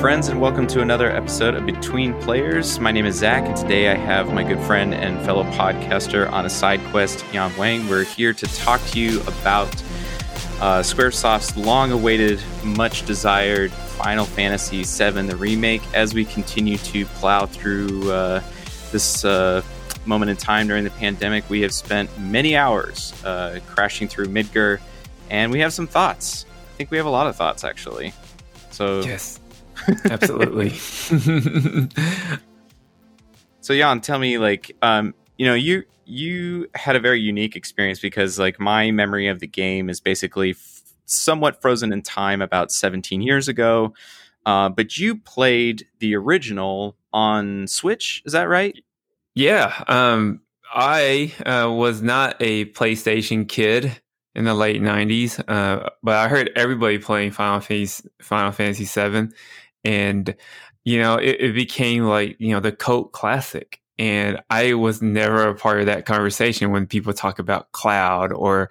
Friends, and welcome to another episode of Between Players. My name is Zach, and today I have my good friend and fellow podcaster on a side quest, Yan Wang. We're here to talk to you about uh, Squaresoft's long awaited, much desired Final Fantasy VII, the remake, as we continue to plow through uh, this uh, moment in time during the pandemic. We have spent many hours uh, crashing through Midgar, and we have some thoughts. I think we have a lot of thoughts, actually. So, Yes, absolutely. So Jan, tell me like um you know you you had a very unique experience because like my memory of the game is basically f- somewhat frozen in time about 17 years ago. Uh, but you played the original on Switch, is that right? yeah, um, I uh, was not a PlayStation kid in the late '90s, uh, but I heard everybody playing Final Fantasy Final Fantasy VII, and you know it, it became like you know the cult classic. And I was never a part of that conversation when people talk about Cloud or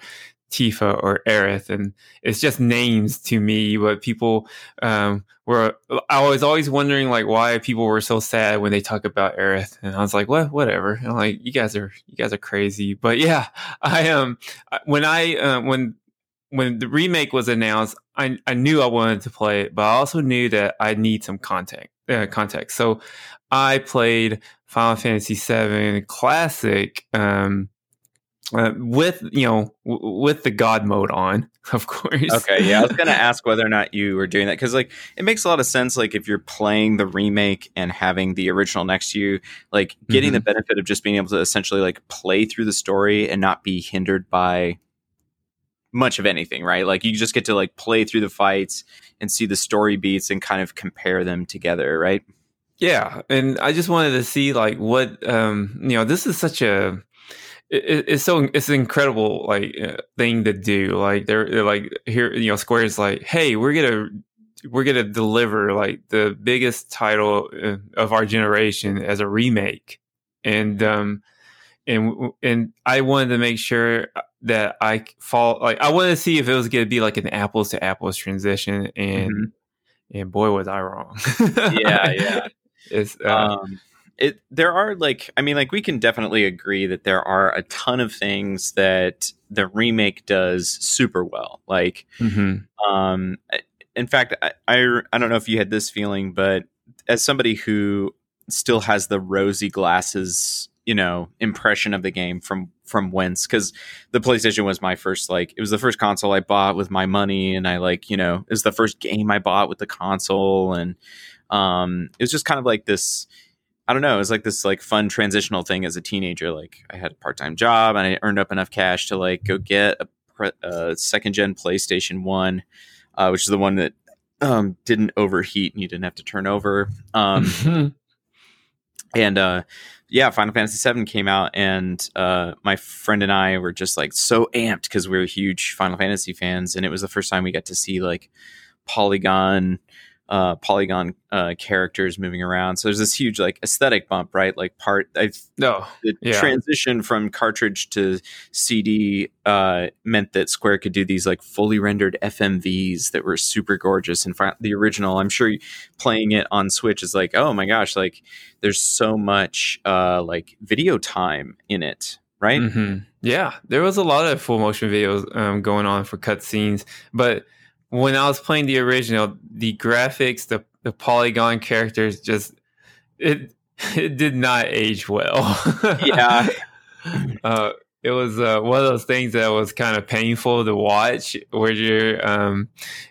Tifa or Aerith, and it's just names to me. But people um, were, I was always wondering like why people were so sad when they talk about Aerith, and I was like, what, whatever. I'm like, you guys are, you guys are crazy. But yeah, I am. Um, when I uh, when when the remake was announced, I I knew I wanted to play it, but I also knew that I need some context. Uh, context. So I played Final Fantasy VII Classic. Um, uh, with you know w- with the god mode on of course Okay, yeah, I was gonna ask whether or not you were doing that because like it makes a lot of sense. Like if you're playing the remake and having the original next to you, like getting the benefit of just being able to essentially like play through the story and not be hindered by much of anything, right? Like you just get to like play through the fights and see the story beats and kind of compare them together, right? yeah and i just wanted to see like what um you know this is such a it, it's so it's an incredible like uh, thing to do like they're, they're like here you know square is like hey we're gonna we're gonna deliver like the biggest title uh, of our generation as a remake and um and and i wanted to make sure that i fall like i wanted to see if it was gonna be like an apples to apples transition and Mm-hmm. and boy was i wrong Yeah, yeah. it's uh, um, it there are like I mean like we can definitely agree that there are a ton of things that the remake does super well. Like mhm. um in fact I, I I don't know if you had this feeling but as somebody who still has the rosy glasses you know impression of the game from from whence because the playstation was my first like it was the first console i bought with my money and i like you know it was the first game i bought with the console and um it was just kind of like this i don't know it was like this like fun transitional thing as a teenager like i had a part-time job and i earned up enough cash to like go get a, pre- a second gen playstation 1 uh, which is the one that um didn't overheat and you didn't have to turn over um and uh yeah final fantasy VII came out and uh my friend and i were just like so amped because we are huge final fantasy fans and it was the first time we got to see like polygon uh polygon uh characters moving around so there's this huge like aesthetic bump right like part i no the Yeah. transition from cartridge to CD uh, meant that Square could do these like fully rendered FMVs that were super gorgeous. And the original, I'm sure playing it on Switch is like, oh my gosh, like there's so much uh, like video time in it, right? hmm Yeah, there was a lot of full motion videos um, going on for cutscenes, but when I was playing the original, the graphics, the the polygon characters, just it it did not age well. Yeah. uh, it was uh, one of those things that was kind of painful to watch, where you're um,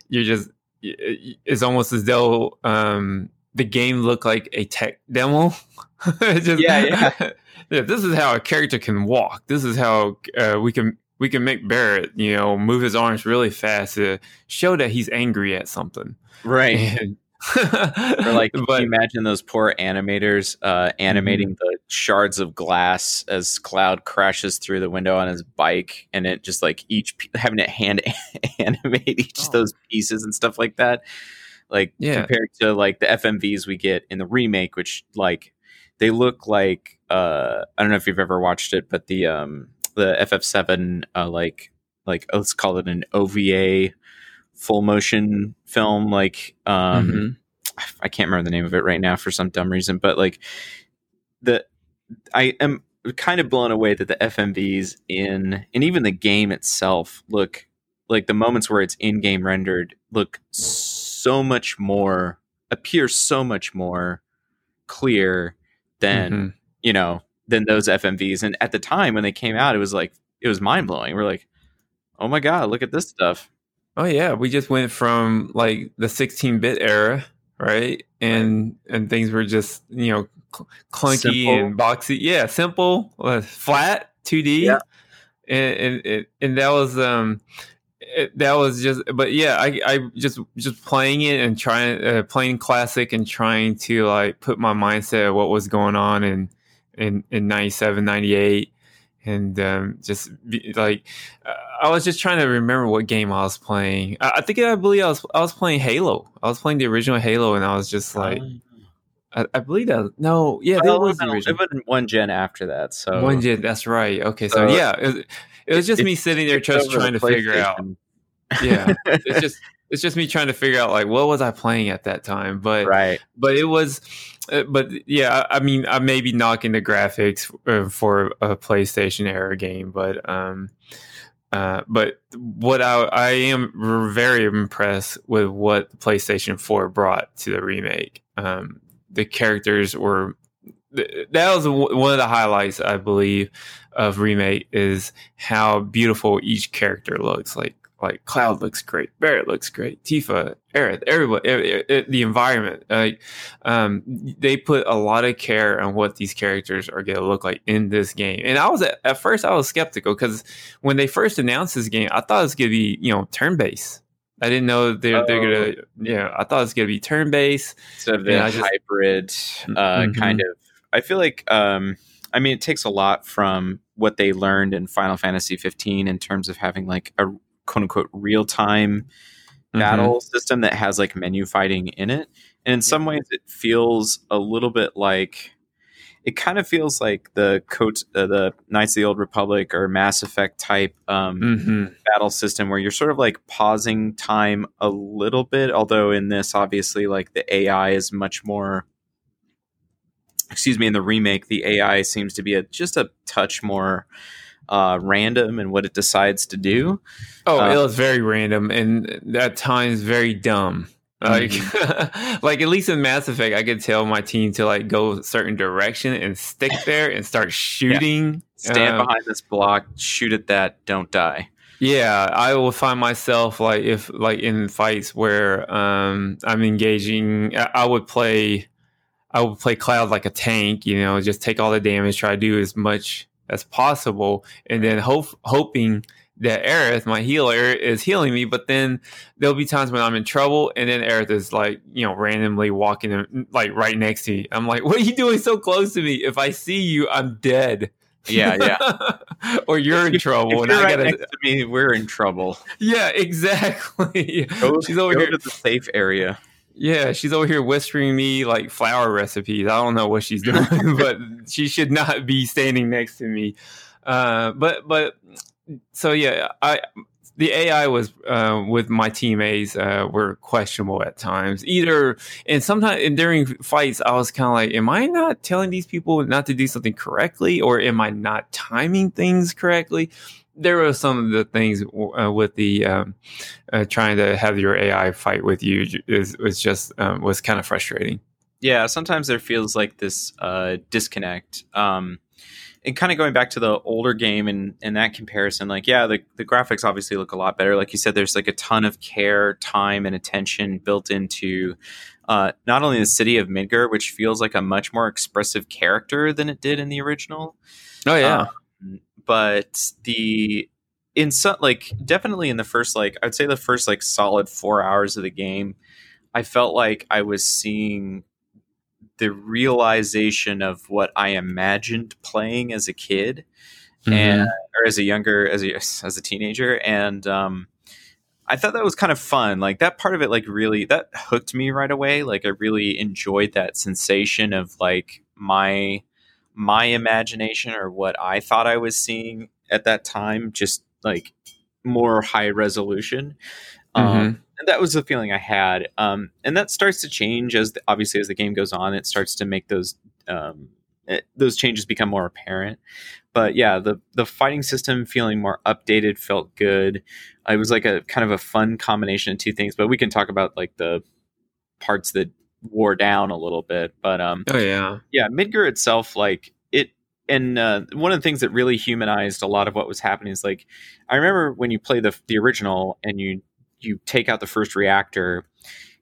you're just it's almost as though um, the game looked like a tech demo. Just- Yeah, yeah. yeah, this is how a character can walk. This is how uh, we can we can make Barret, you know, move his arms really fast to show that he's angry at something. Right. And, Or like, can but you imagine those poor animators uh, animating the shards of glass as Cloud crashes through the window on his bike, and it just like each having to hand animate each of Oh. those pieces and stuff like that. Like Yeah. compared to like the FMVs we get in the remake, which like they look like uh, I don't know if you've ever watched it, but the um, the FF7 uh, like like let's call it an OVA full motion film like um Mhm. I can't remember the name of it right now for some dumb reason, but like the I am kind of blown away that the FMVs in and even the game itself look like the moments where it's in game rendered look so much more appear so much more clear than mm-hmm. you know than those FMVs. And at the time when they came out, it was like it was mind blowing. We're like, oh my god, look at this stuff. Oh yeah, we just went from like the 16 bit era, right? And and things were just you know clunky simple. and boxy. Yeah, simple, uh, flat, 2D. Yeah. And, and and that was um it, that was just but yeah I, I just just playing it and trying uh, playing classic and trying to like put my mindset of what was going on in in in 97 98 and um, just be, like uh, I was just trying to remember what game I was playing. I, I, think I believe I was I was playing Halo. I was playing the original Halo, and I was just like, um, I, I, believe that. No, yeah, well, was the original. It was one gen after that. So one gen. That's right. Okay, so, so yeah, it, was, it was just me sitting there just trying to figure out. Yeah, it's just it's just me trying to figure out like what was I playing at that time. But right, but it was. Uh, but yeah, I mean, I may be knocking the graphics uh, for a PlayStation era game, but um, uh, but what I, I am very impressed with what PlayStation 4 brought to the remake. Um, the characters were that was one of the highlights I believe of remake is how beautiful each character looks. Like like Cloud looks great, Barret looks great, Tifa, Aerith, everybody, the environment. Like um, they put a lot of care on what these characters are going to look like in this game. And I was at, at first I was skeptical because when they first announced this game, I thought it was going to be you know turn based. I didn't know they're, they're gonna. Oh. Yeah, I thought it was gonna be turn based of the just, hybrid uh, mm-hmm. kind of. I feel like, um, I mean, it takes a lot from what they learned in Final Fantasy 15 in terms of having like a quote unquote real time mm-hmm. battle system that has like menu fighting in it, and in some ways, it feels a little bit like it kind of feels like the coat, uh, the Knights of the Old Republic or Mass Effect type um, mm-hmm. battle system, where you're sort of like pausing time a little bit. Although in this, obviously, like the AI is much more. Excuse me. In the remake, the AI seems to be a, just a touch more uh, random and what it decides to do. Oh, uh, it was very random and at times very dumb. Like, mm-hmm. like at least in Mass Effect, I could tell my team to like go a certain direction and stick there and start shooting. Yeah. Stand um, behind this block, shoot at that, don't die. Yeah, I will find myself like if like in fights where um, I'm engaging, I, I would play, I would play Cloud like a tank. You know, just take all the damage, try to do as much as possible, and then hope hoping that Aerith, my healer, is healing me, but then there'll be times when I'm in trouble, and then Aerith is like, you know, randomly walking in, like right next to me. I'm like, what are you doing so close to me? If I see you, I'm dead. Yeah, yeah. or you're in trouble, if and I right gotta. Next to me, we're in trouble. Yeah, exactly. Go, she's over here to the safe area. Yeah, she's over here whispering me like flower recipes. I don't know what she's doing, but she should not be standing next to me. Uh, but but so yeah, I the AI was uh, with my teammates uh, were questionable at times. Either and sometimes and during fights, I was kind of like, "Am I not telling these people not to do something correctly, or am I not timing things correctly?" There were some of the things uh, with the um, uh, trying to have your AI fight with you is was just um, was kind of frustrating. Yeah, sometimes there feels like this uh, disconnect. Um, and kind of going back to the older game and in that comparison, like yeah, the, the graphics obviously look a lot better. Like you said, there's like a ton of care, time, and attention built into uh, not only the city of Midgar, which feels like a much more expressive character than it did in the original. Oh yeah, um, but the in some like definitely in the first like I'd say the first like solid four hours of the game, I felt like I was seeing the realization of what I imagined playing as a kid mm-hmm. and or as a younger as a as a teenager and um I thought that was kind of fun. Like that part of it like really that hooked me right away. Like I really enjoyed that sensation of like my my imagination or what I thought I was seeing at that time just like more high resolution. Um, mm-hmm. Um, and that was the feeling I had. Um, and that starts to change as the, obviously as the game goes on. It starts to make those um, it, those changes become more apparent. But yeah, the the fighting system feeling more updated felt good. It was like a kind of a fun combination of two things. But we can talk about like the parts that wore down a little bit. But um, oh yeah, yeah, Midgar itself, like it, and uh, one of the things that really humanized a lot of what was happening is like I remember when you play the the original and you you take out the first reactor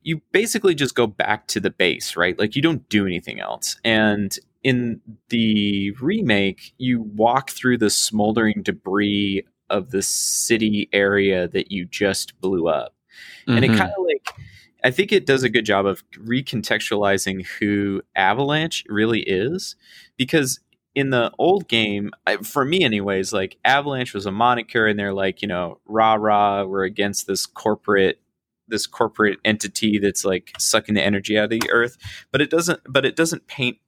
you basically just go back to the base, right? Like you don't do anything else. And in the remake, you walk through the smoldering debris of the city area that you just blew up. Mm-hmm. And it mm-hmm. kind of like, I think it does a good job of recontextualizing who Avalanche really is. Because in the old game, for me, anyways, like Avalanche was a moniker, and they're like, you know, rah rah, we're against this corporate this corporate entity that's like sucking the energy out of the earth but it doesn't but it doesn't paint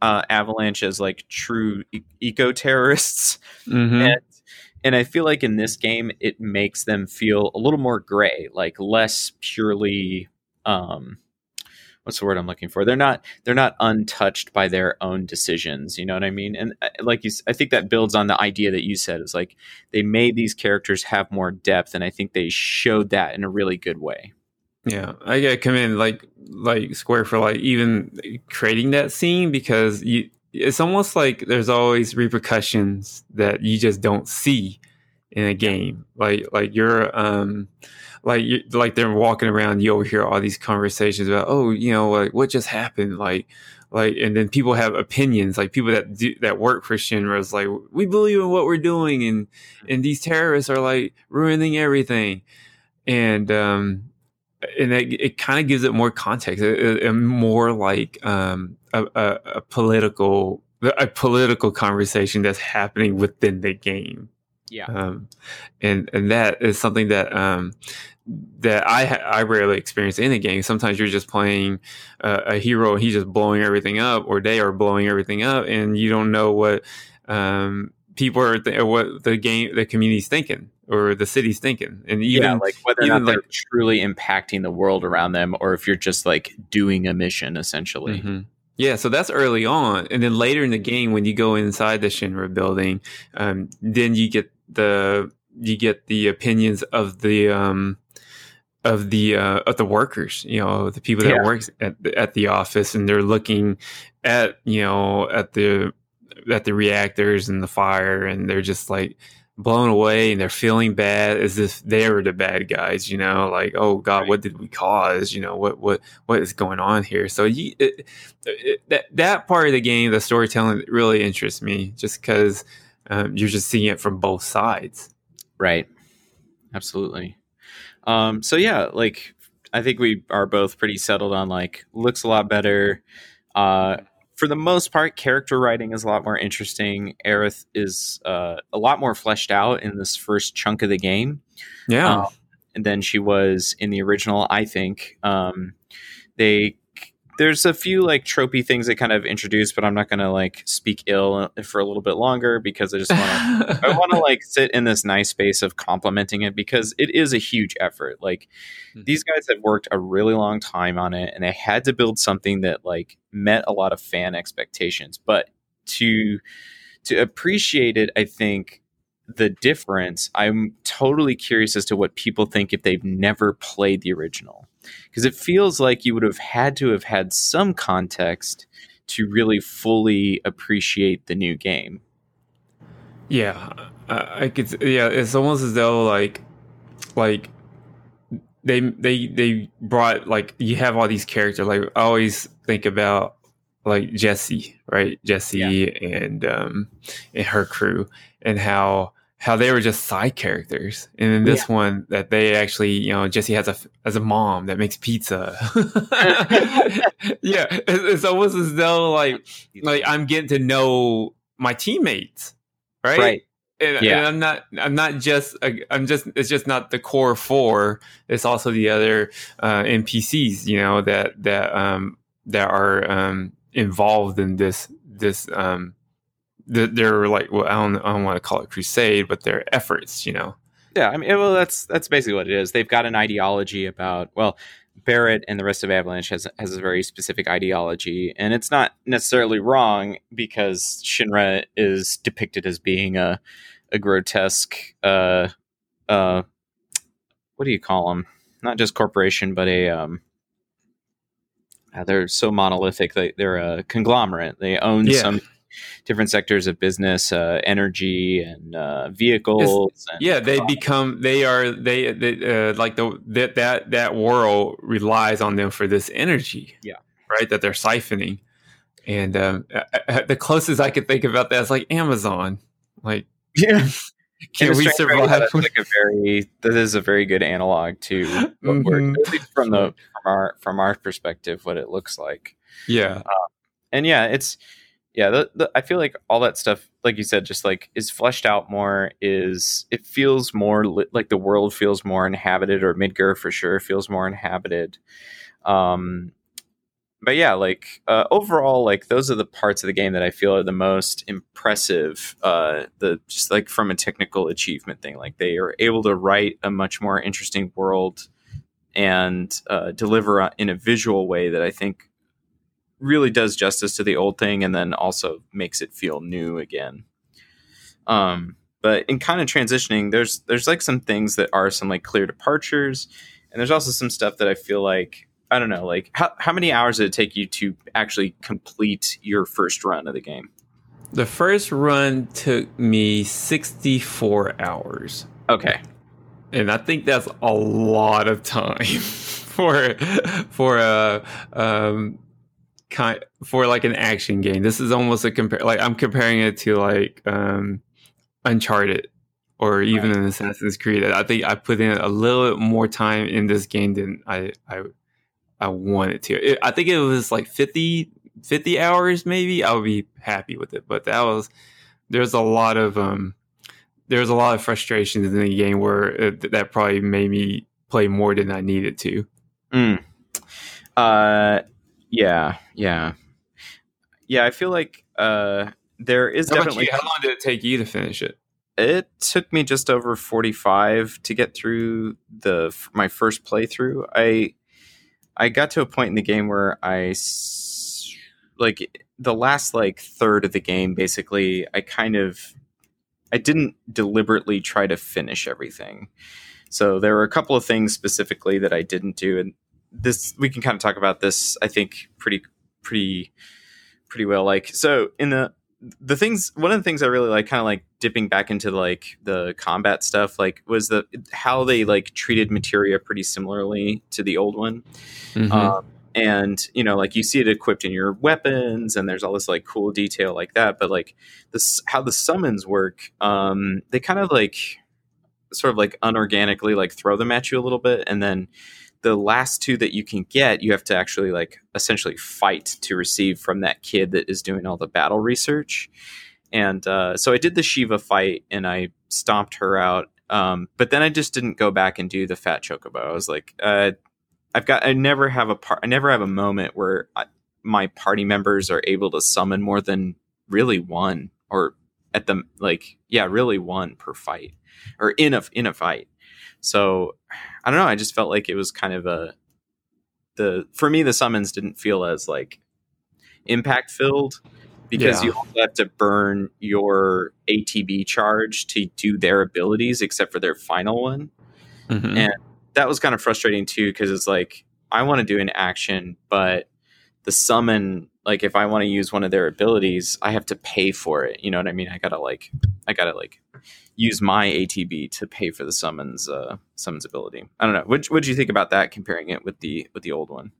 uh, avalanche as like true e- eco terrorists mm-hmm. and and i feel like in this game it makes them feel a little more gray like less purely um what's the word I'm looking for? They're not they're not untouched by their own decisions. You know what I mean? And uh, like you, I think that builds on the idea that you said is like they made these characters have more depth, and I think they showed that in a really good way. Yeah, I get commend like like Square for like even creating that scene because you it's almost like there's always repercussions that you just don't see in a game. Like like you're um like you, like they're walking around, you overhear all these conversations about, oh, you know, like what just happened, like like, and then people have opinions, like people that do that work for Shinra is like, we believe in what we're doing, and and these terrorists are like ruining everything, and um, and it, it kind of gives it more context, a, more like um a, a, a political a political conversation that's happening within the game. Yeah. Um, and and that is something that um, that I I rarely experience in a game. Sometimes you're just playing uh, a hero, he's just blowing everything up, or they are blowing everything up, and you don't know what um, people are th- what the game the community's thinking or the city's thinking, and even yeah, like whether even or not they're like, truly impacting the world around them, or if you're just like doing a mission essentially. Mm-hmm. Yeah, so that's early on, and then later in the game, when you go inside the Shinra building, um, then you get the you get the opinions of the um, of the uh, of the workers, you know, the people that yeah. work at at the office, and they're looking at you know at the at the reactors and the fire, and they're just like blown away, and they're feeling bad as if they were the bad guys, you know, like oh god, right. what did we cause? You know, what what what is going on here? So you, it, it, that that part of the game, the storytelling, really interests me, just because um, you're just seeing it from both sides. Right. Absolutely. Um, so yeah, like I think we are both pretty settled on like looks a lot better. Uh, for the most part, character writing is a lot more interesting. Aerith is uh, a lot more fleshed out in this first chunk of the game. Yeah. Um, than she was in the original, I think. Um, they there's a few like tropey things they kind of introduced, but I'm not going to like speak ill for a little bit longer because I just want to I want to like sit in this nice space of complimenting it because it is a huge effort. Like mm-hmm. these guys have worked a really long time on it and they had to build something that like met a lot of fan expectations, but to to appreciate it, I think the difference, I'm totally curious as to what people think if they've never played the original because it feels like you would have had to have had some context to really fully appreciate the new game. Yeah, I, I could. Yeah, it's almost as though like, like they they they brought like you have all these characters. Like I always think about like Jesse, right? Jesse yeah. and um and her crew, and how how they were just side characters, and in this yeah. one that they actually, you know, Jesse has a as a mom that makes pizza. yeah, it's, it's, almost as though like like I'm getting to know my teammates, right? Right. And, yeah. and I'm not. I'm not just. I'm just. It's just not the core four. It's also the other uh, NPCs. You know that that um that are um involved in this this um the, their like well I don't I don't want to call it crusade, but their efforts, you know. Yeah, I mean, well, that's that's basically what it is. They've got an ideology about well, Barret and the rest of Avalanche has has a very specific ideology, and it's not necessarily wrong because Shinra is depicted as being a a grotesque, uh, uh, what do you call them? Not just corporation, but a um, uh, they're so monolithic. They, they're a conglomerate. They own Yeah. some different sectors of business, uh, energy and uh, vehicles. and Yeah, they become they are they, they uh, like the that that that world relies on them for this energy. Yeah. right. That they're siphoning, and um, uh, uh, the closest I could think about that is like Amazon. Like, yeah. can we survive? That's like a very that is a very good analog to what we're Mhm. from the from our from our perspective what it looks like. yeah, And yeah, it's yeah. The, the, I feel like all that stuff, like you said, just like is fleshed out more. Is it feels more li- like the world feels more inhabited, or Midgar for sure feels more inhabited. Um, but yeah, like uh, overall, like those are the parts of the game that I feel are the most impressive. Uh, the just like from a technical achievement thing, like they are able to write a much more interesting world and uh, deliver in a visual way that I think really does justice to the old thing, and then also makes it feel new again. Um, but in kind of transitioning, there's there's like some things that are some like clear departures, and there's also some stuff that I feel like I don't know, like how how many hours did it take you to actually complete your first run of the game? the first run took me sixty four hours. Okay, and I think that's a lot of time for for a um kind for like an action game. This is almost a compare like I'm comparing it to like um Uncharted or even an Assassin's Creed. I think I put in a little bit more time in this game than I I I wanted to. It, I think it was like 50 50 hours maybe. I would be happy with it, but that was there's a lot of um there's a lot of frustrations in the game where it, that probably made me play more than I needed to. Mm. Uh, yeah, yeah, yeah. I feel like uh, there is How, definitely. you? How long did it take you to finish it? It took me just over forty-five to get through the my first playthrough. I I got to a point in the game where I like the last like third of the game. Basically, I kind of I didn't deliberately try to finish everything. So there were a couple of things specifically that I didn't do, and this we can kind of talk about this. I think pretty pretty pretty well. Like so in the the things one of the things I really like, kind of like dipping back into like the combat stuff, like was the how they like treated materia pretty similarly to the old one. Mhm. Um, and you know, like you see it equipped in your weapons, and there's all this like cool detail like that. But like this, how the summons work, um, they kind of like sort of like unorganically like throw them at you a little bit, and then the last two that you can get, you have to actually like essentially fight to receive from that kid that is doing all the battle research. And uh, so I did the Shiva fight, and I stomped her out. Um, but then I just didn't go back and do the fat chocobo. I was like, uh, I've got I never have a part I never have a moment where I, my party members are able to summon more than really one or at the like yeah really one per fight or in a in a fight. So I don't know. I just felt like it was kind of a the for me the summons didn't feel as like impact filled because Yeah. you also have to burn your ATB charge to do their abilities except for their final one Mhm. and that was kind of frustrating too because it's like I want to do an action, but the summon, like if I want to use one of their abilities, I have to pay for it. You know what I mean? I gotta like, I gotta like use my ATB to pay for the summons, uh, summons ability. I don't know. What what do you think about that? Comparing it with the with the old one?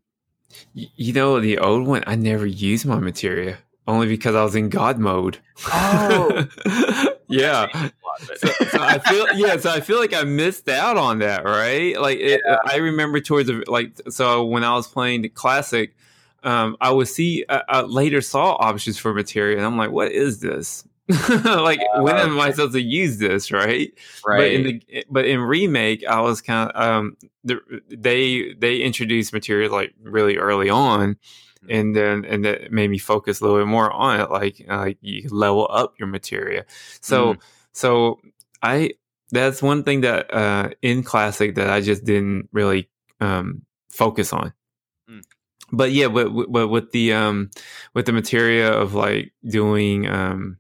You know, the old one, I never used my materia only because I was in God mode. Oh. yeah. A lot of it. so, so I feel yeah, so I feel like I missed out on that, right? Like it, I remember towards the like so when I was playing the classic, um, I would see I, I later saw options for materia, and I'm like, what is this? like when am I supposed to use this, right? Right. But in the but in remake, I was kind of um the, they they introduced materia like really early on, and then and that made me focus a little bit more on it. Like uh, like you level up your materia. So so I that's one thing that uh, in classic that I just didn't really um, focus on. But yeah, but, but with the um, with the materia of like doing um,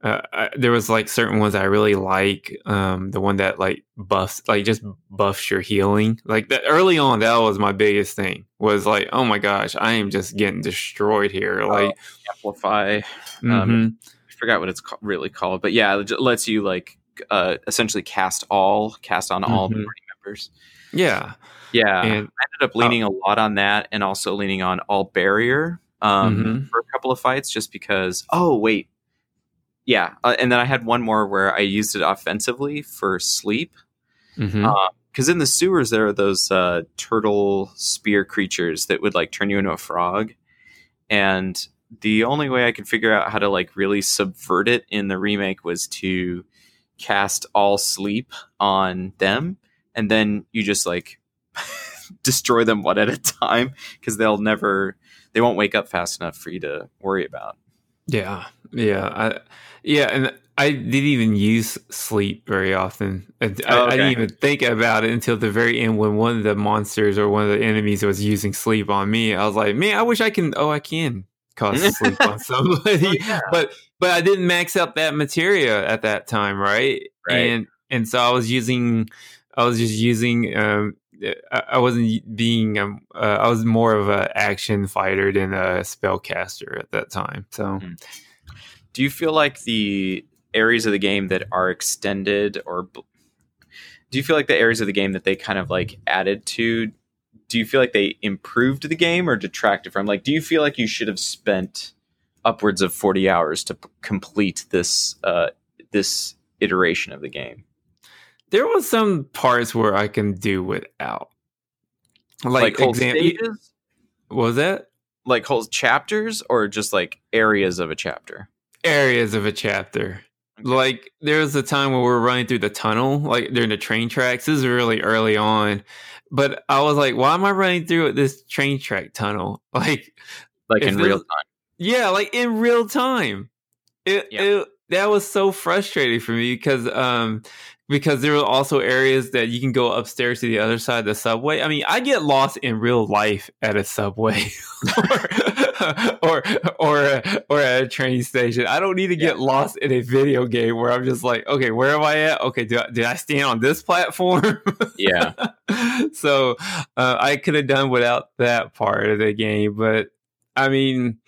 uh, I, there was like certain ones I really like. Um, the one that like buffs, like just buffs your healing. Like that early on, that was my biggest thing. Was like, oh my gosh, I am just getting destroyed here. Oh, like amplify. Um, mm-hmm. Um, I forgot what it's ca- really called, but yeah, it lets you like uh, essentially cast all, cast on all mm-hmm. party members. Yeah, yeah. And, I ended up leaning uh, a lot on that, and also leaning on all barrier um, mm-hmm. for a couple of fights, just because. Oh wait, yeah, uh, and then I had one more where I used it offensively for sleep. Because mm-hmm. uh, in the sewers there are those uh, turtle spear creatures that would like turn you into a frog, and the only way I could figure out how to like really subvert it in the remake was to cast all sleep on them, and then you just like destroy them one at a time because they'll never they won't wake up fast enough for you to worry about. Yeah, yeah, I, yeah, and I didn't even use sleep very often. I, oh, okay. I, didn't even think about it until the very end when one of the monsters or one of the enemies was using sleep on me. I was like, man, I wish I can. Oh, I can cause sleep on somebody, oh, yeah. but but I didn't max out that materia at that time, right? right? And and so I was using, I was just using um, I wasn't being um, uh, I was more of an action fighter than a spellcaster at that time. So, mm-hmm. do you feel like the areas of the game that are extended, or do you feel like the areas of the game that they kind of like added to? Do you feel like they improved the game or detracted from? Like, do you feel like you should have spent upwards of forty hours to p- complete this uh, this iteration of the game? There was some parts where I can do without. Like, like whole exam- stages? Was that? Like whole chapters or just like areas of a chapter? Areas of a chapter. Okay. Like there was a time where we are running through the tunnel, like during the train tracks. This is really early on. But I was like, why am I running through this train track tunnel? Like like in real time. Yeah, like in real time. It, yeah. it that was so frustrating for me because um because there are also areas that you can go upstairs to the other side of the subway. I mean, I get lost in real life at a subway or, or or or at a train station. I don't need to get yeah. lost in a video game where I'm just like, okay, where am I at? Okay, do I, did I stand on this platform? yeah. so uh, I could have done without that part of the game, but I mean.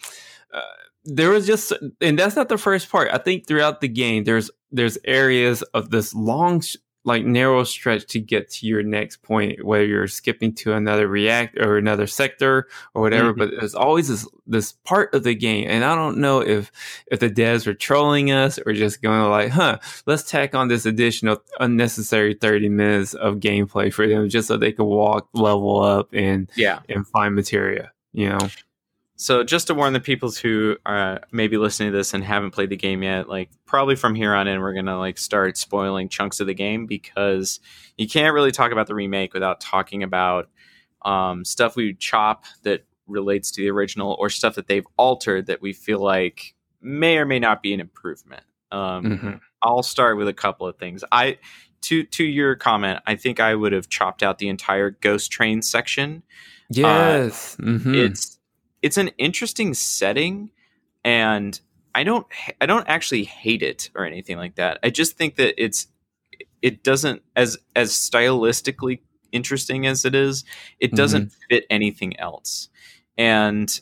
Uh, there was just and that's not the first part. I think throughout the game there's there's areas of this long like narrow stretch to get to your next point whether you're skipping to another react or another sector or whatever mm-hmm. but there's always this this part of the game and i don't know if if the devs are trolling us or just going like huh let's tack on this additional unnecessary 30 minutes of gameplay for them just so they can walk level up and yeah. and find materia you know so just to warn the people who are uh, maybe listening to this and haven't played the game yet, like probably from here on in, we're gonna like start spoiling chunks of the game because you can't really talk about the remake without talking about um, stuff we chop that relates to the original or stuff that they've altered that we feel like may or may not be an improvement. Um, mm-hmm. I'll start with a couple of things. I to to your comment, I think I would have chopped out the entire Ghost Train section. Yes, uh, mm-hmm. it's it's an interesting setting and I don't I don't actually hate it or anything like that. I just think that it's it doesn't as as stylistically interesting as it is, it doesn't mm-hmm. fit anything else. And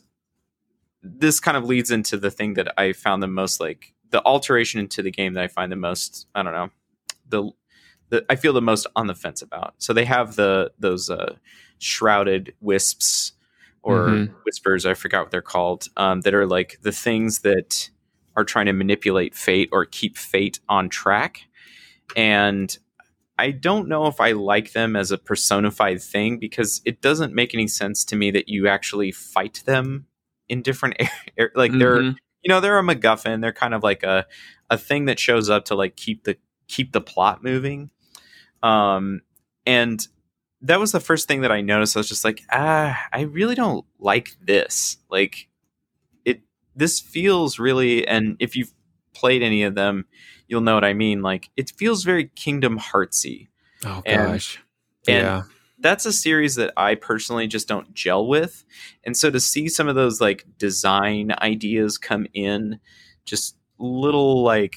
this kind of leads into the thing that I found the most like the alteration into the game that I find the most I don't know the the I feel the most on the fence about. So they have the those uh, shrouded wisps or mm-hmm. whispers, I forgot what they're called, um, that are like the things that are trying to manipulate fate or keep fate on track. And I don't know if I like them as a personified thing because it doesn't make any sense to me that you actually fight them in different areas. Like mm-hmm. they're, you know, they're a MacGuffin. They're kind of like a a thing that shows up to like keep the keep the plot moving. Um, and that was the first thing that I noticed. I was just like, ah, I really don't like this. Like it this feels really and if you've played any of them, you'll know what I mean. Like it feels very Kingdom Heartsy. Oh And- gosh. and yeah. that's a series that I personally just don't gel with. And so to see some of those like design ideas come in, just little like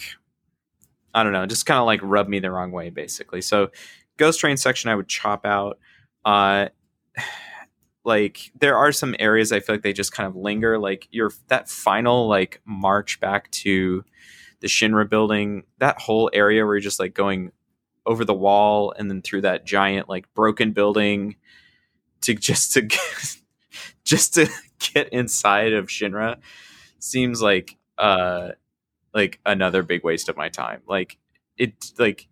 I don't know, just kind of like rub me the wrong way, basically. So Ghost Train section I would chop out. Uh like there are some areas I feel like they just kind of linger. Like your that final like march back to the Shinra building, that whole area where you're just like going over the wall and then through that giant like broken building to just to get, just to get inside of Shinra seems like uh like another big waste of my time. Like it like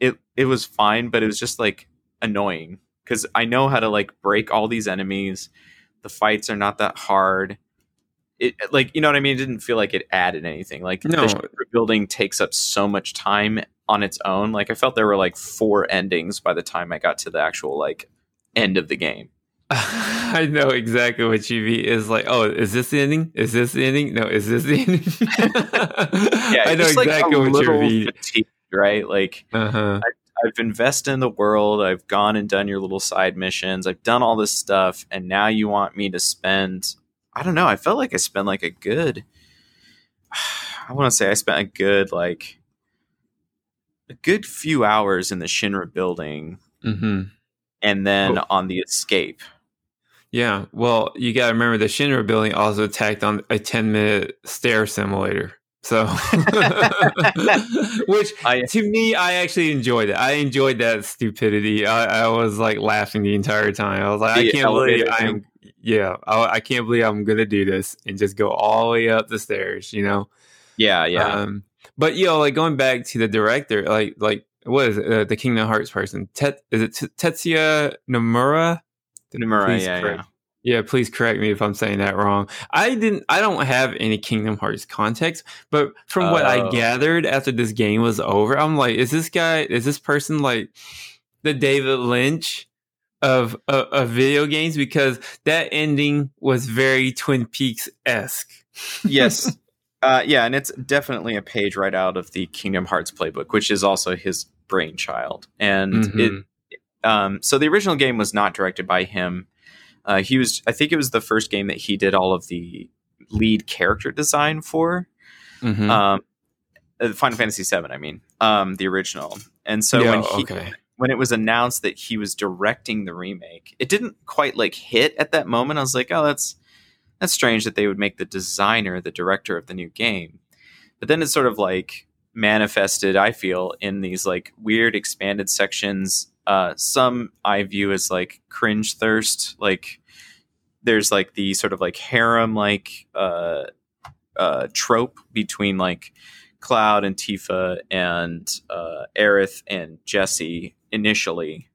it it was fine, but it was just like annoying because I know how to like break all these enemies. The fights are not that hard. It like you know what I mean. It didn't feel like it added anything. Like No. the building takes up so much time on its own. Like I felt there were like four endings by the time I got to the actual like end of the game. I know exactly what you mean. Is like, oh, is this the ending? Is this the ending? No, is this the ending? Yeah, I know just, like, exactly what you mean. fatigued, right? Like Uh huh. I've invested in the world. I've gone and done your little side missions. I've done all this stuff, and now you want me to spend. I don't know. I felt like I spent like a good. I want to say I spent a good like a good few hours in the Shinra building, hmm and then Oh. on the escape. Yeah. Well, you got to remember the Shinra building also tacked on a 10 minute stair simulator. So, which I to me, I actually enjoyed it. I enjoyed that stupidity. I, I was like laughing the entire time. I was like, I can't believe I'm, yeah, I, I can't believe I'm going to do this and just go all the way up the stairs, you know? yeah yeah Um, but you know, like going back to the director, like like what is it, uh, the Kingdom Hearts person? Tet is it T- Tetsuya Nomura? Nomura, Please yeah, correct- yeah. Yeah, please correct me if I'm saying that wrong. I didn't. I don't have any Kingdom Hearts context, but from what I Oh. gathered after this game was over, I'm like, is this guy? Is this person like the David Lynch of of, of video games? Because that ending was very Twin Peaks esque. yes. Uh, yeah, and it's definitely a page right out of the Kingdom Hearts playbook, which is also his brainchild. And Mhm. it, um, so the original game was not directed by him. Uh, he was, I think, it was the first game that he did all of the lead character design for. Mhm. Um, uh, Final Fantasy VII, I mean, um, the original. And so Yeah, when he, okay. when it was announced that he was directing the remake, it didn't quite like hit at that moment. I was like, oh, that's that's strange that they would make the designer the director of the new game. But then it sort of like manifested, I feel, in these like weird expanded sections. Uh, some I view as like cringe thirst. Like there's like the sort of like harem like uh, uh, trope between like Cloud and Tifa and uh, Aerith and Jesse initially.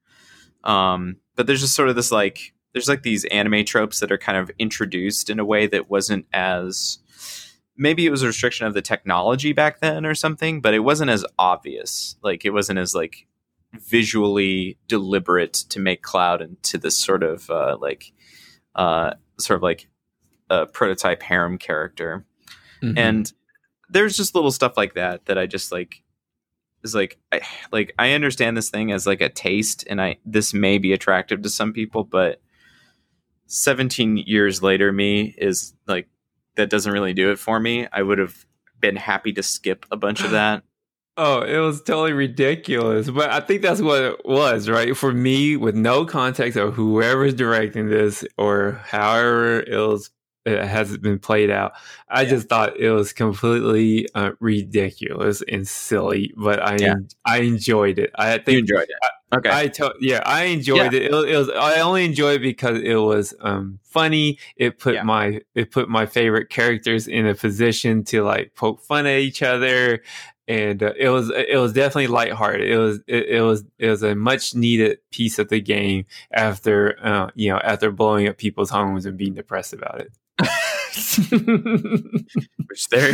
Um, but there's just sort of this like there's like these anime tropes that are kind of introduced in a way that wasn't as maybe it was a restriction of the technology back then or something, but it wasn't as obvious. Like it wasn't as like visually deliberate to make Cloud into this sort of uh, like uh, sort of like a prototype harem character Mhm. and there's just little stuff like that that I just like is like I like I understand this thing as like a taste and I this may be attractive to some people but 17 years later me is like that doesn't really do it for me. I would have been happy to skip a bunch of that. Oh, it was totally ridiculous. But I think that's what it was, right? For me, with no context of whoever's directing this or however it was it has been played out, I Yeah. just thought it was completely uh, ridiculous and silly. But I Yeah. I enjoyed it. I think You enjoyed it. Okay. I to- yeah, I enjoyed it. It was, it was. I only enjoyed it because it was um, funny. It put Yeah. my it put my favorite characters in a position to like poke fun at each other, and uh, it was it was definitely lighthearted. It was it, it was it was a much needed piece of the game after uh, you know after blowing up people's homes and being depressed about it. which there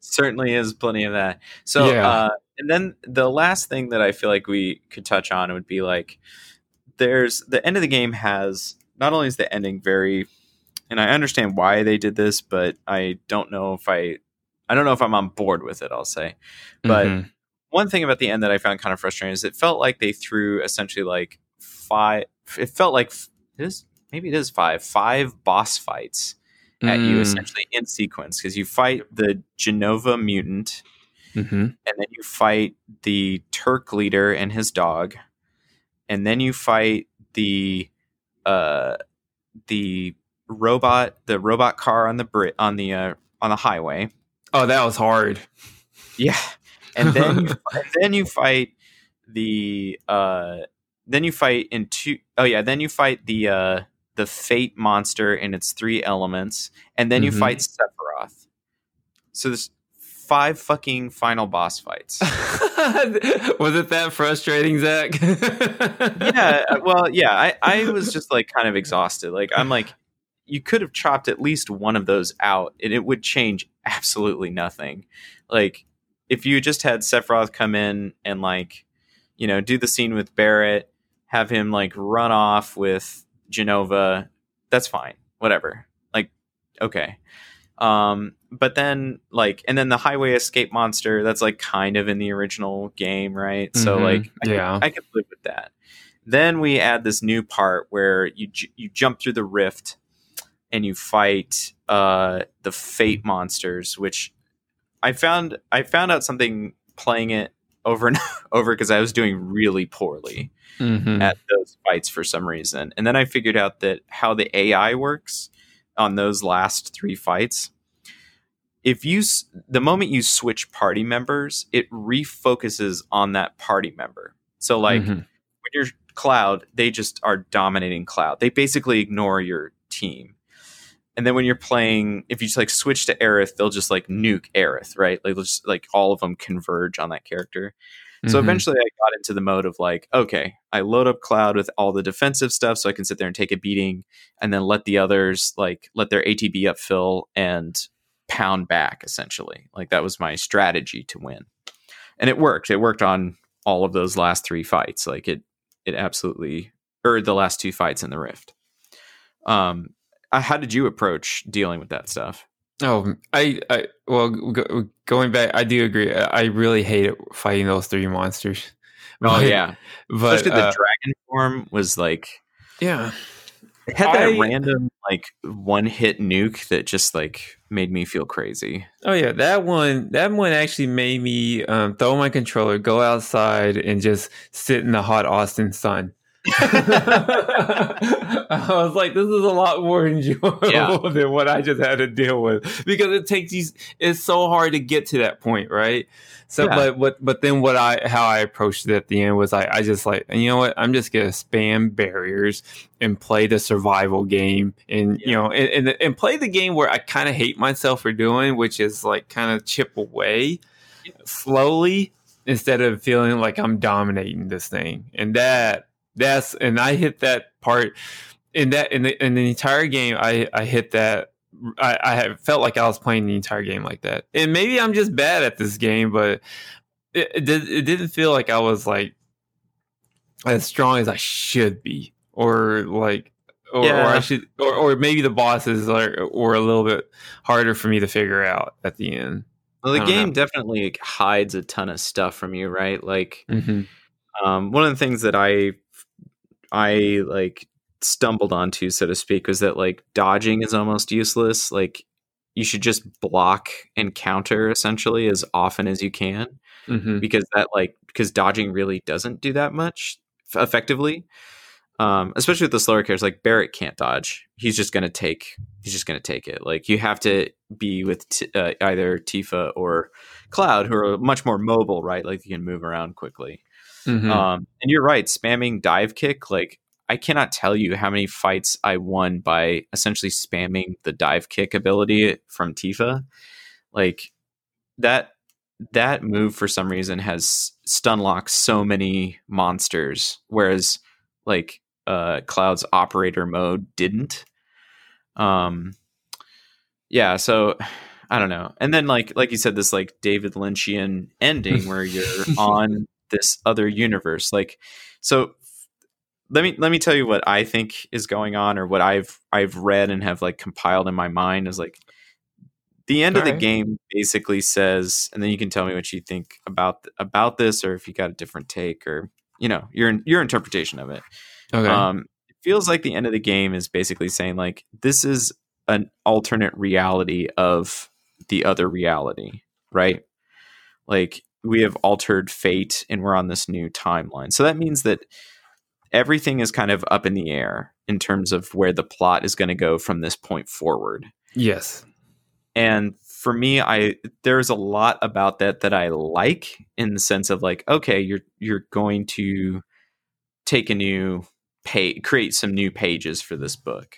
certainly is plenty of that. So, Yeah. uh, and then the last thing that I feel like we could touch on would be like, there's the end of the game has not only is the ending very, and I understand why they did this, but I don't know if I I don't know if I'm on board with it. I'll say, but Mhm. one thing about the end that I found kind of frustrating is it felt like they threw essentially like five. It felt like it is maybe it is five five boss fights at you Mm, essentially in sequence because you fight the Jenova mutant mhm. and then you fight the Turk leader and his dog, and then you fight the uh the robot the robot car on the bri- on the uh, on the highway. Oh, that was hard. Yeah, and then you, and then you fight the uh then you fight in two oh yeah then you fight the uh the fate monster in its three elements and then you Mhm. fight sephiroth so there's five fucking final boss fights was it that frustrating, Zach? yeah uh, well yeah I, I was just like kind of exhausted like i'm like you could have chopped at least one of those out and it would change absolutely nothing. Like if you just had sephiroth come in and like you know do the scene with barret have him like run off with jenova that's fine. Whatever. Like okay. Um but then like and then the highway escape monster that's like kind of in the original game right? So Mhm, like I, yeah. could, I could live with that. Then we add this new part where you j- you jump through the rift and you fight uh the fate monsters which i found i found out something playing it over and over because i was doing really poorly Mhm. at those fights for some reason. And then I figured out that how the AI works on those last three fights. If you, the moment you switch party members, it refocuses on that party member. So, like Mhm. when you're Cloud, they just are dominating Cloud. They basically ignore your team. And then when you're playing, if you just like switch to Aerith, they'll just like nuke Aerith, right? Like, just like all of them converge on that character. So Mhm. eventually I got into the mode of like, okay, I load up Cloud with all the defensive stuff so I can sit there and take a beating and then let the others like let their ATB upfill and pound back essentially. Like that was my strategy to win. And it worked. It worked on all of those last three fights. Like it it absolutely or the last two fights in the rift. Um uh, how did you approach dealing with that stuff? Oh, I, I, well, go, going back, I do agree. I I really hated fighting those three monsters. Oh But- yeah. but Especially the uh, dragon form was like yeah, It had that I- random like one hit nuke that just like made me feel crazy. Oh yeah, that one that one actually made me um, throw my controller, go outside, and just sit in the hot Austin sun. I was like, this is a lot more enjoyable Yeah. than what I just had to deal with because it takes these. It's so hard to get to that point, right? So, Yeah. but but but then what I how I approached it at the end was I I just like you know what I'm just gonna spam barriers and play the survival game and you know and, and and play the game where I kind of hate myself for doing, which is like kind of chip away slowly instead of feeling like I'm dominating this thing. And that that's and I hit that part in that in the in the entire game. I I hit that. I, I have felt like I was playing the entire game like that, and maybe I'm just bad at this game, but it, it, did, it didn't feel like I was like as strong as I should be, or like, or, or I should, or, or maybe the bosses are were a little bit harder for me to figure out at the end. Well, the game know. definitely hides a ton of stuff from you, right? Like Mm-hmm. um, one of the things that I I like stumbled onto, so to speak, was that like dodging is almost useless. Like you should just block and counter essentially as often as you can. Mm-hmm. because that like because dodging really doesn't do that much effectively um especially with the slower characters like barret can't dodge he's just gonna take he's just gonna take it like you have to be with t- uh, either tifa or cloud who are much more mobile right like you can move around quickly Mm-hmm. um and you're right spamming dive kick like i cannot tell you how many fights i won by essentially spamming the dive kick ability from tifa. Like that that move for some reason has stun locked so many monsters whereas like uh cloud's operator mode didn't. Um yeah so i don't know. And then like like you said this like david lynchian ending where you're on this other universe like so let me let me tell you what i think is going on or what i've i've read and have like compiled in my mind is like the end All of the right. game basically says, and then you can tell me what you think about about this, or if you got a different take, or you know your your interpretation of it. Okay. Um, it feels like the end of the game is basically saying like this is an alternate reality of the other reality, right? Like we have altered fate and we're on this new timeline. So that means that everything is kind of up in the air in terms of where the plot is going to go from this point forward. yes. And for me, I there's a lot about that that I like in the sense of like, okay, you're you're going to take a new page, create some new pages for this book.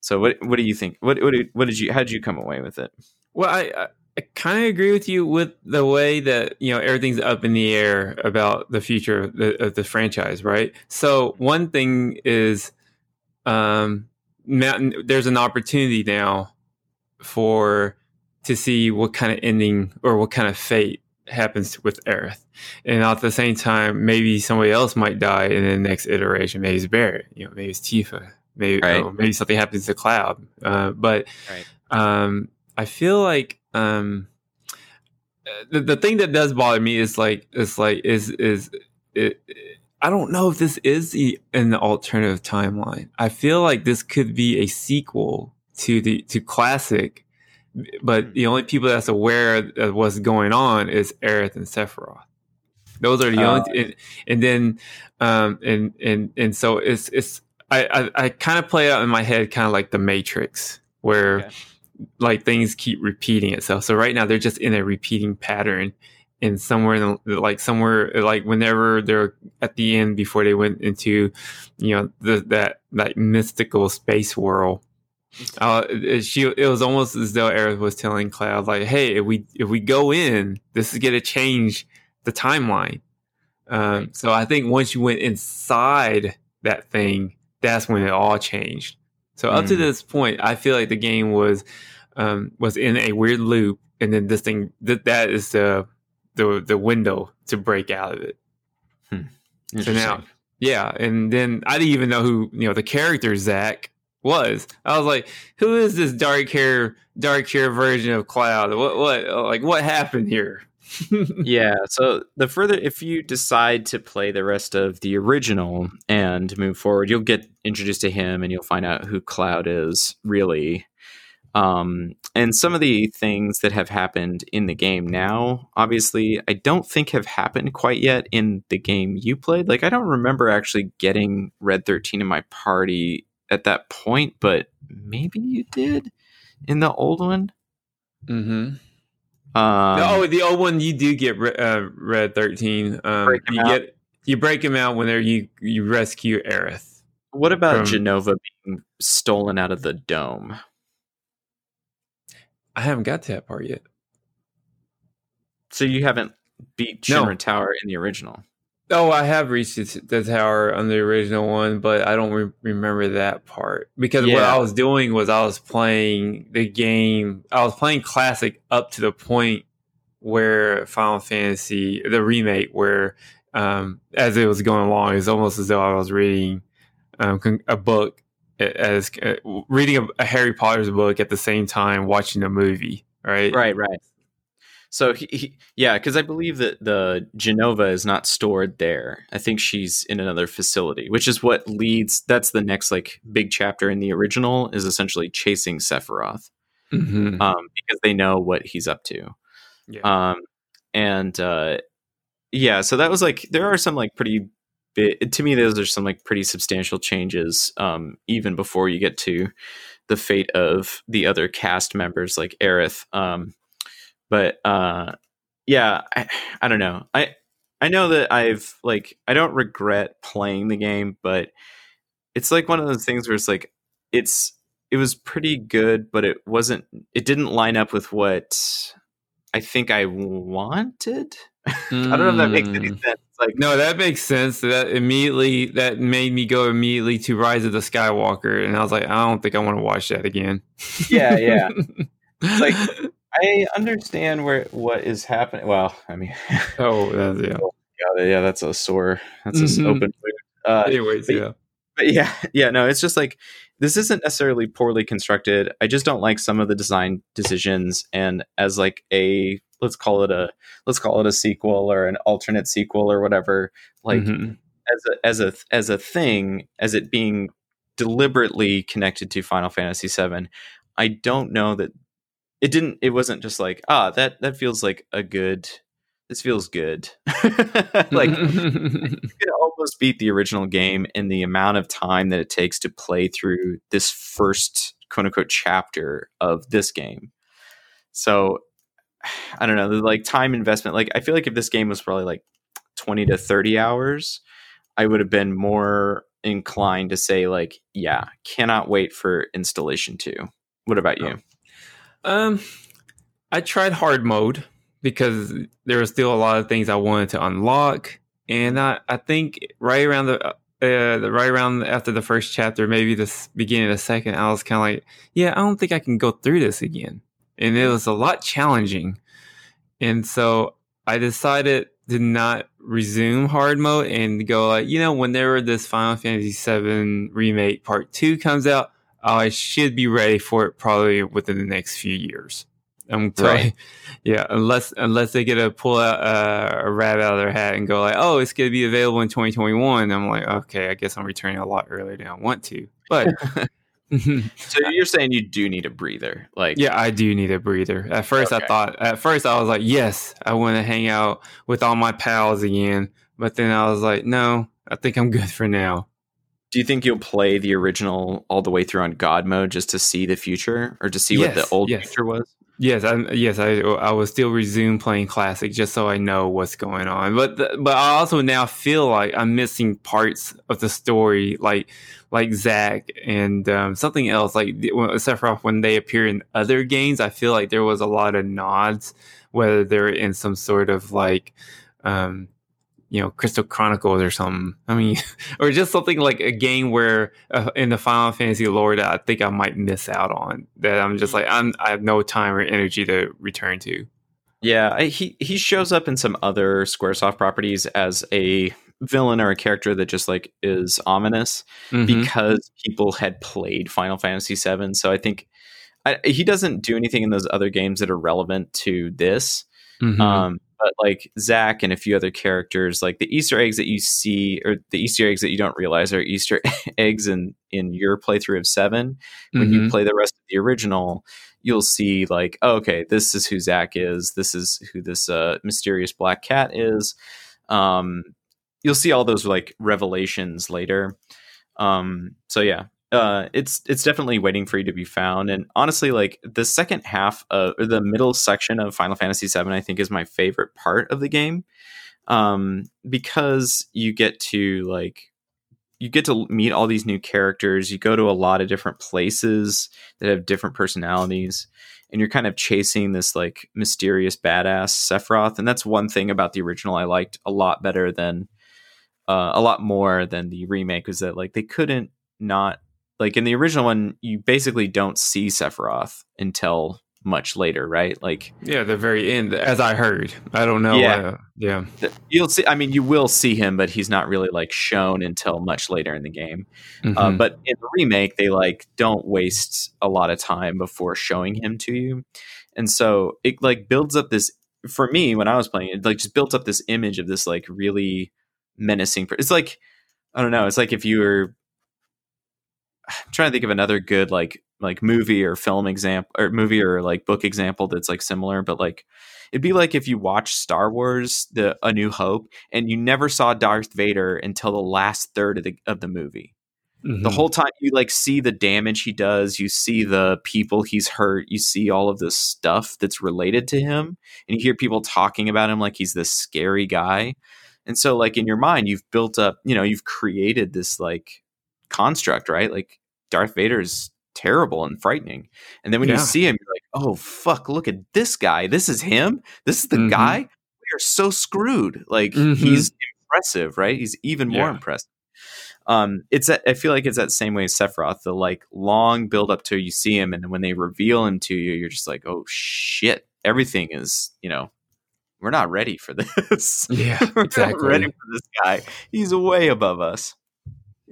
So what what do you think? What what did, what did you how did you come away with it? Well, I, I, kind of agree with you with the way that you know everything's up in the air about the future of the, of the franchise, right? So one thing is, um, there's an opportunity now for to see what kind of ending or what kind of fate happens with Aerith, and at the same time, maybe somebody else might die in the next iteration. Maybe it's Barret, you know, maybe it's Tifa, maybe Right. or maybe something happens to Cloud. Uh, but Right. um, I feel like um, the the thing that does bother me is like is like is is it, I don't know if this is the, in the alternative timeline. I feel like this could be a sequel to the to classic, but the only people that's aware of what's going on is Aerith and Sephiroth. Those are the Uh, only, and, and then, um, and and and so it's it's I I, I kind of play out in my head kind of like the Matrix, where Okay. Like things keep repeating itself. So right now they're just in a repeating pattern, and somewhere in the, like somewhere like whenever they're at the end before they went into, you know, the, that that mystical space world. Uh, it, she it was almost as though Aerith was telling Cloud like, "Hey, if we if we go in, this is going to change the timeline." Um, so I think once you went inside that thing, that's when it all changed. So up to Mm. this point, I feel like the game was um, was in a weird loop, and then this thing that that is the the the window to break out of it. So now, yeah, and then I didn't even know who you know the character Zack was. I was like, who is this dark hair dark hair version of Cloud? What what like what happened here? yeah so the further if you decide to play the rest of the original and move forward you'll get introduced to him and you'll find out who cloud is really um, and some of the things that have happened in the game now obviously i don't think have happened quite yet in the game you played like i don't remember actually getting red 13 in my party at that point but maybe you did in the old one mm-hmm. um, oh, the old one you do get uh, red thirteen. Um, you out. get you break him out whenever you you rescue Aerith. What about from- Jenova being stolen out of the dome? I haven't got to that part yet. So you haven't beat No. Shinra Tower in the original. Oh, I have reached the, tower on the original one, but I don't re- remember that part because what I was doing was I was playing the game. I was playing classic up to the point where Final Fantasy, the remake, where um, as it was going along, it's almost as though I was reading um, a book as uh, reading a, a Harry Potter's book at the same time watching a movie. Right. Right, right. So he, he yeah, because I believe that the Jenova is not stored there. I think she's in another facility, which is what leads. That's the next like big chapter in the original is essentially chasing Sephiroth, Mhm. um, because they know what he's up to. Yeah. um and uh yeah so that was like there are some like pretty big to me those are some like pretty substantial changes um even before you get to the fate of the other cast members like Aerith um but uh yeah I, I don't know i i know that i've like i don't regret playing the game but it's like one of those things where it's like it's it was pretty good but it wasn't it didn't line up with what I think I wanted. I don't know if that makes any Mm. sense. Like, No, that makes sense. That immediately that made me go immediately to Rise of the Skywalker, and I was like, I don't think I want to watch that again. Yeah, yeah. Like- I understand where what is happening. Well, I mean, oh, that's, yeah. God, yeah, that's a sore. That's an Mhm. open. Uh, Anyways, but- yeah. but yeah, yeah, no, it's just like this isn't necessarily poorly constructed. I just don't like some of the design decisions, and as like a let's call it a let's call it a sequel or an alternate sequel or whatever, like mm-hmm. as a as a as a thing, as it being deliberately connected to Final Fantasy VII, I don't know that it didn't. It wasn't just like ah that that feels like a good this feels good. like you can almost beat the original game in the amount of time that it takes to play through this first quote unquote chapter of this game. So I don't know, the like time investment. Like I feel like if this game was probably like 20 to 30 hours, I would have been more inclined to say like, yeah, cannot wait for installation 2. What about you? Um I tried hard mode because there were still a lot of things I wanted to unlock, and I, I think right around the, uh, the right around after the first chapter, maybe the beginning of the second, I was kind of like, yeah, I don't think I can go through this again, and it was a lot challenging, and so I decided to not resume hard mode and go like, you know, whenever this Final Fantasy VII remake part two comes out, I should be ready for it probably within the next few years. I'm right. Yeah, unless unless they get to pull out uh, a rabbit out of their hat and go like, "Oh, it's going to be available in 2021." I'm like, okay, I guess I'm returning a lot earlier than I want to. But so you're saying you do need a breather, like yeah, I do need a breather. At first, okay. I thought at first I was like, yes, I want to hang out with all my pals again. But then I was like, no, I think I'm good for now. Do you think you'll play the original all the way through on God mode just to see the future or to see yes, what the old yes. future was? Yes, I, yes, I I will still resume playing classic just so I know what's going on. But the, but I also now feel like I'm missing parts of the story, like like Zack and um, something else, like Sephiroth when they appear in other games. I feel like there was a lot of nods, whether they're in some sort of like um, you know Crystal Chronicles or something. I mean, or just something like a game where uh, in the Final Fantasy lore that I think I might miss out on. That I'm just like I'm I have no time or energy to return to. Yeah, I, he he shows up in some other SquareSoft properties as a villain or a character that just like is ominous mm-hmm. because people had played Final Fantasy VII. So I think I, he doesn't do anything in those other games that are relevant to this. Mm-hmm. Um, but like Zack and a few other characters, like the Easter eggs that you see, or the Easter eggs that you don't realize are Easter eggs in in your playthrough of 7 When mm-hmm. you play the rest of the original, you'll see like, oh, okay, this is who Zack is. This is who this uh, mysterious black cat is. Um, you'll see all those like revelations later. Um, so yeah, uh, it's it's definitely waiting for you to be found. And honestly, like the second half of or the middle section of Final Fantasy VII, I think is my favorite part of the game, um, because you get to like you get to meet all these new characters. You go to a lot of different places that have different personalities, and you're kind of chasing this like mysterious badass Sephiroth. And that's one thing about the original I liked a lot better than uh, a lot more than the remake was that like they couldn't not like in the original one, you basically don't see Sephiroth until much later, right? Like yeah, the very end, as I heard. I don't know. Yeah, uh, yeah. You'll see. I mean, you will see him, but he's not really like shown until much later in the game. Uh, mm-hmm. Uh, but in the remake, they like don't waste a lot of time before showing him to you, and so it like builds up this. For me, when I was playing it, like just built up this image of this like really menacing. It's like I don't know. It's like if you were I'm trying to think of another good like like movie or film example or movie or like book example that's like similar, but like it'd be like if you watch Star Wars: The A New Hope and you never saw Darth Vader until the last third of the of the movie. Mm-hmm. The whole time you like see the damage he does, you see the people he's hurt, you see all of this stuff that's related to him, and you hear people talking about him like he's this scary guy. And so like in your mind you've built up, you know, you've created this like construct, right? Like Darth Vader is terrible and frightening. And then when yeah. you see him, you're like, oh fuck, look at this guy. This is him. This is the mm-hmm. guy. We are so screwed. Like mm-hmm. he's impressive, right? He's even more yeah. impressive. Um, it's I feel like it's that same way as Sephiroth. The like long build up to you see him, and then when they reveal him to you, you're just like, oh shit, everything is you know. We're not ready for this. Yeah, exactly. ready for this guy. He's way above us.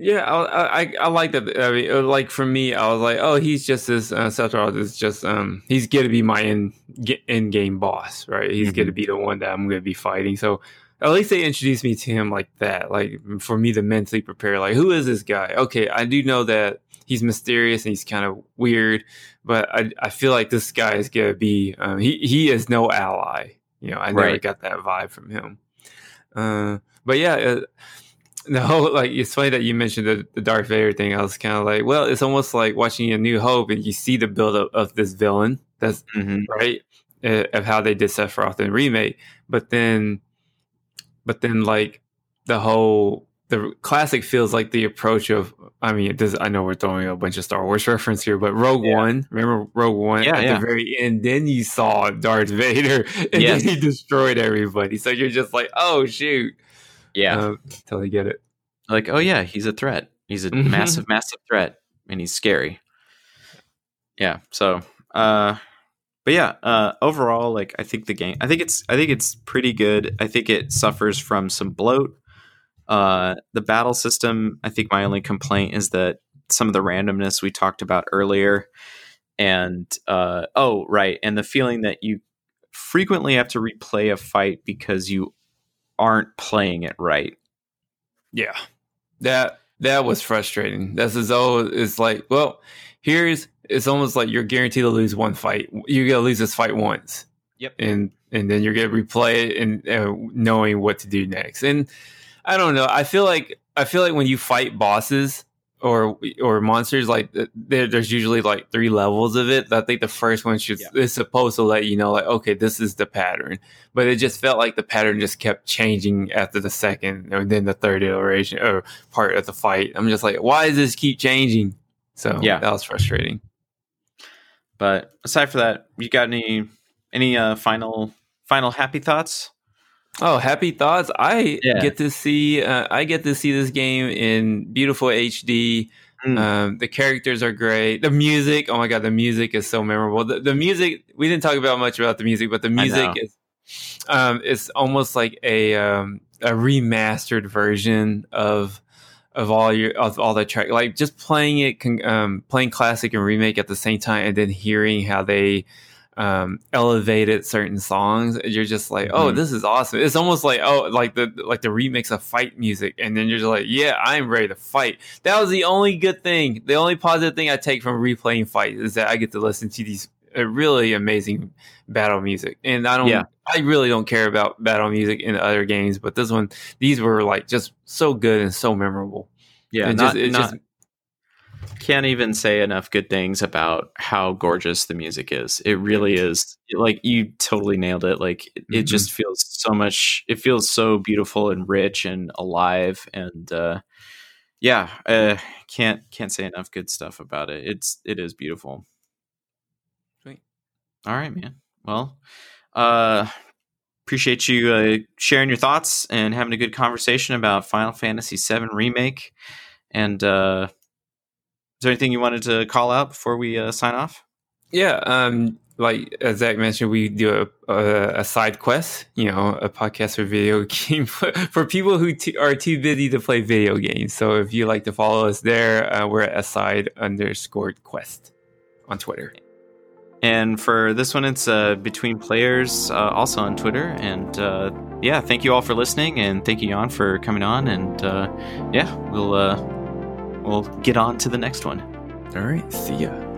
Yeah, I, I, I like that. I mean, like for me, I was like, oh, he's just this uh, Sephiroth is just um, he's gonna be my in in game boss, right? He's mm-hmm. gonna be the one that I'm gonna be fighting. So at least they introduced me to him like that, like for me to mentally prepare. Like, who is this guy? Okay, I do know that he's mysterious and he's kind of weird, but I I feel like this guy is gonna be um, he he is no ally. You know, I never right. got that vibe from him. Uh, but yeah. Uh, the whole like it's funny that you mentioned the, the Darth Vader thing. I was kind of like, well, it's almost like watching A New Hope, and you see the build up of this villain. That's mm-hmm. right uh, of how they did Sephiroth in remake, but then, but then like the whole the classic feels like the approach of I mean, does, I know we're throwing a bunch of Star Wars reference here, but Rogue yeah. One, remember Rogue One yeah, at yeah. the very end? Then you saw Darth Vader, and yes. then he destroyed everybody. So you're just like, oh shoot, yeah, um, until get it. Like, oh yeah, he's a threat. He's a mm-hmm. massive, massive threat, and he's scary. Yeah. So, uh, but yeah, uh, overall, like I think the game, I think it's, I think it's pretty good. I think it suffers from some bloat. Uh, the battle system, I think my only complaint is that some of the randomness we talked about earlier, and uh, oh right, and the feeling that you frequently have to replay a fight because you aren't playing it right. Yeah. That that was frustrating. That's as though it's like, well, here's it's almost like you're guaranteed to lose one fight. You're gonna lose this fight once. Yep. And and then you're gonna replay it and uh, knowing what to do next. And I don't know. I feel like I feel like when you fight bosses, or or monsters like there, there's usually like three levels of it. I think the first one should yeah. is supposed to let you know like okay this is the pattern. But it just felt like the pattern just kept changing after the second and then the third iteration or part of the fight. I'm just like why does this keep changing? So yeah. that was frustrating. But aside from that you got any any uh final final happy thoughts Oh, happy thoughts! I yeah. get to see uh, I get to see this game in beautiful HD. Mm. Um, the characters are great. The music, oh my god, the music is so memorable. The, the music we didn't talk about much about the music, but the music is um, it's almost like a um, a remastered version of of all your of all the track. Like just playing it, um, playing classic and remake at the same time, and then hearing how they um, elevated certain songs. You're just like, oh, mm-hmm. this is awesome. It's almost like oh, like the like the remix of fight music, and then you're just like, yeah, I'm ready to fight. That was the only good thing. The only positive thing I take from replaying fight is that I get to listen to these uh, really amazing battle music, and I don't. Yeah. I really don't care about battle music in other games, but this one, these were like just so good and so memorable. Yeah, and not, just, not, just can't even say enough good things about how gorgeous the music is. It really is. Like you totally nailed it. Like it, mm-hmm. just feels so much. It feels so beautiful and rich and alive. And uh, yeah, uh, can't can't say enough good stuff about it. It's it is beautiful. Sweet. All right, man. Well, uh, appreciate you uh, sharing your thoughts and having a good conversation about Final Fantasy VII remake. And uh, there anything you wanted to call out before we uh, sign off? Yeah, um, like as Zach mentioned, we do a, a, a, side quest, you know, a podcast or video game for, for people who t- are too busy to play video games. So if you like to follow us there, uh, we're at aside underscore quest on Twitter. And for this one, it's uh, Between Players, uh, also on Twitter. And uh, yeah, thank you all for listening, and thank you, Jan, for coming on. And uh, yeah, we'll uh, we'll get on to the next one. All right. See ya.